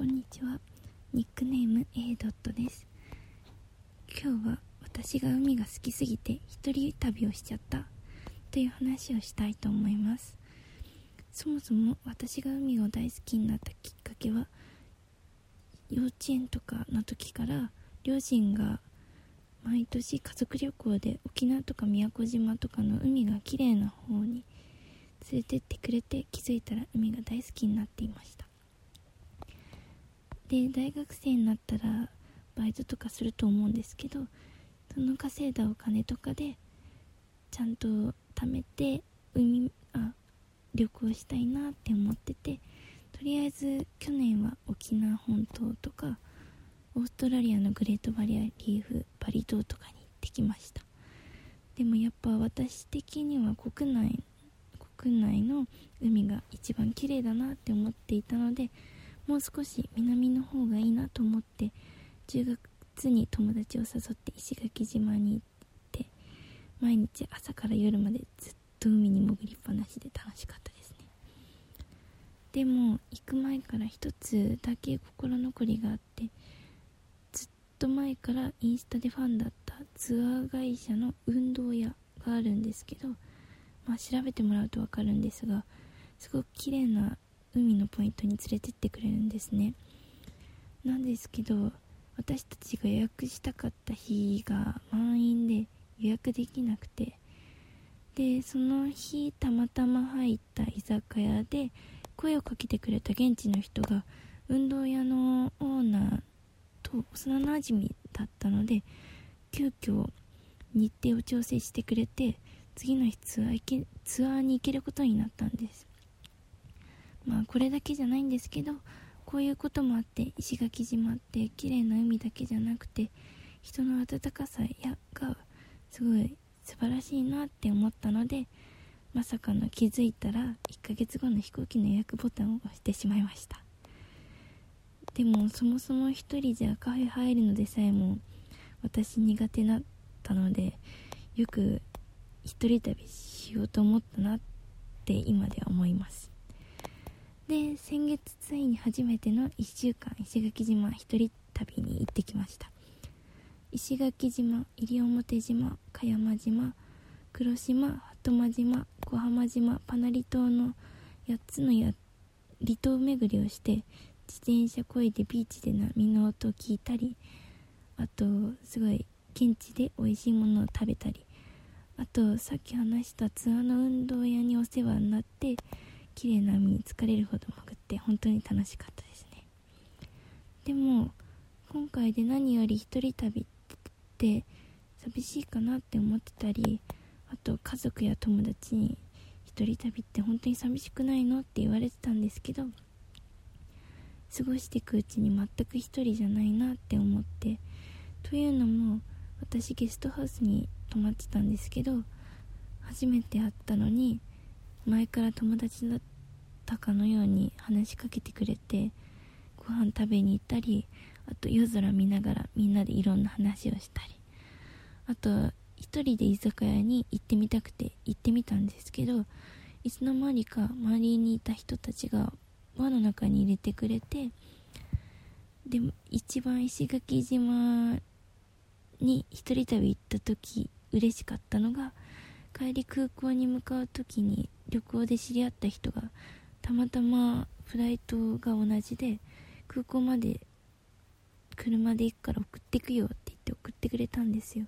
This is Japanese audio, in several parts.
こんにちは。ニックネーム A ドットです。今日は私が海が好きすぎて一人旅をしちゃった。という話をしたいと思います。そもそも私が海を大好きになったきっかけは幼稚園とかの時から両親が毎年家族旅行で沖縄とか宮古島とかの海が綺麗な方に連れてってくれて気づいたら海が大好きになっていました。で大学生になったらバイトとかすると思うんですけどその稼いだお金とかでちゃんと貯めて海あ旅行したいなって思っててとりあえず去年は沖縄本島とかオーストラリアのグレートバリアリーフバリ島とかに行ってきました。でもやっぱ私的には国内国内の海が一番綺麗だなって思っていたのでもう少し南の方がいいなと思って10月に友達を誘って石垣島に行って毎日朝から夜までずっと海に潜りっぱなしで楽しかったですね。でも行く前から一つだけ心残りがあってずっと前からインスタでファンだったツアー会社の運動屋があるんですけどまあ調べてもらうと分かるんですがすごく綺麗な海のポイントに連れてってくれるんですね。なんですけど私たちが予約したかった日が満員で予約できなくてでその日たまたま入った居酒屋で声をかけてくれた現地の人が運動屋のオーナーと幼なじみだったので急遽日程を調整してくれて次の日ツアーツアーに行けることになったんです。まあこれだけじゃないんですけどこういうこともあって石垣島って綺麗な海だけじゃなくて人の温かさやがすごい素晴らしいなって思ったのでまさかの気づいたら1ヶ月後の飛行機の予約ボタンを押してしまいました。でもそもそも1人じゃカフェ入るのでさえも私苦手だったのでよく一人旅しようと思ったなって今では思います。で先月ついに初めての1週間石垣島一人旅に行ってきました。石垣島西表島香山島黒島鳩間島小浜島パナリ島の8つのや離島巡りをして自転車こいでビーチで波の音を聞いたりあとすごい現地で美味しいものを食べたりあとさっき話したツアーの運動屋にお世話になって綺麗な海に疲れるほど潜って本当に楽しかったですね。でも今回で何より一人旅って寂しいかなって思ってたりあと家族や友達に一人旅って本当に寂しくないのって言われてたんですけど過ごしていくうちに全く一人じゃないなって思ってというのも私ゲストハウスに泊まってたんですけど初めて会ったのに前から友達だったかのように話しかけてくれてご飯食べに行ったりあと夜空見ながらみんなでいろんな話をしたり。あと一人で居酒屋に行ってみたくて行ってみたんですけどいつの間にか周りにいた人たちが輪の中に入れてくれてでも一番石垣島に一人旅行った時嬉しかったのが帰り空港に向かう時に旅行で知り合った人がたまたまフライトが同じで空港まで車で行くから送ってくよって言って送ってくれたんですよ。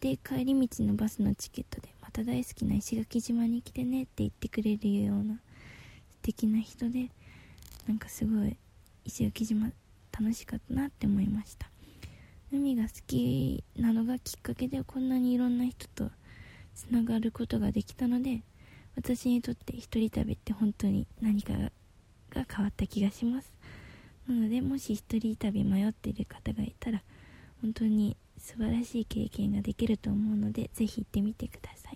で帰り道のバスのチケットでまた大好きな石垣島に来てねって言ってくれるような素敵な人でなんかすごい石垣島楽しかったなって思いました。海が好きなのがきっかけでこんなにいろんな人とつながることができたので私にとって一人旅って本当に何かが変わった気がします。なのでもし一人旅迷っている方がいたら本当に素晴らしい経験ができると思うのでぜひ行ってみてください。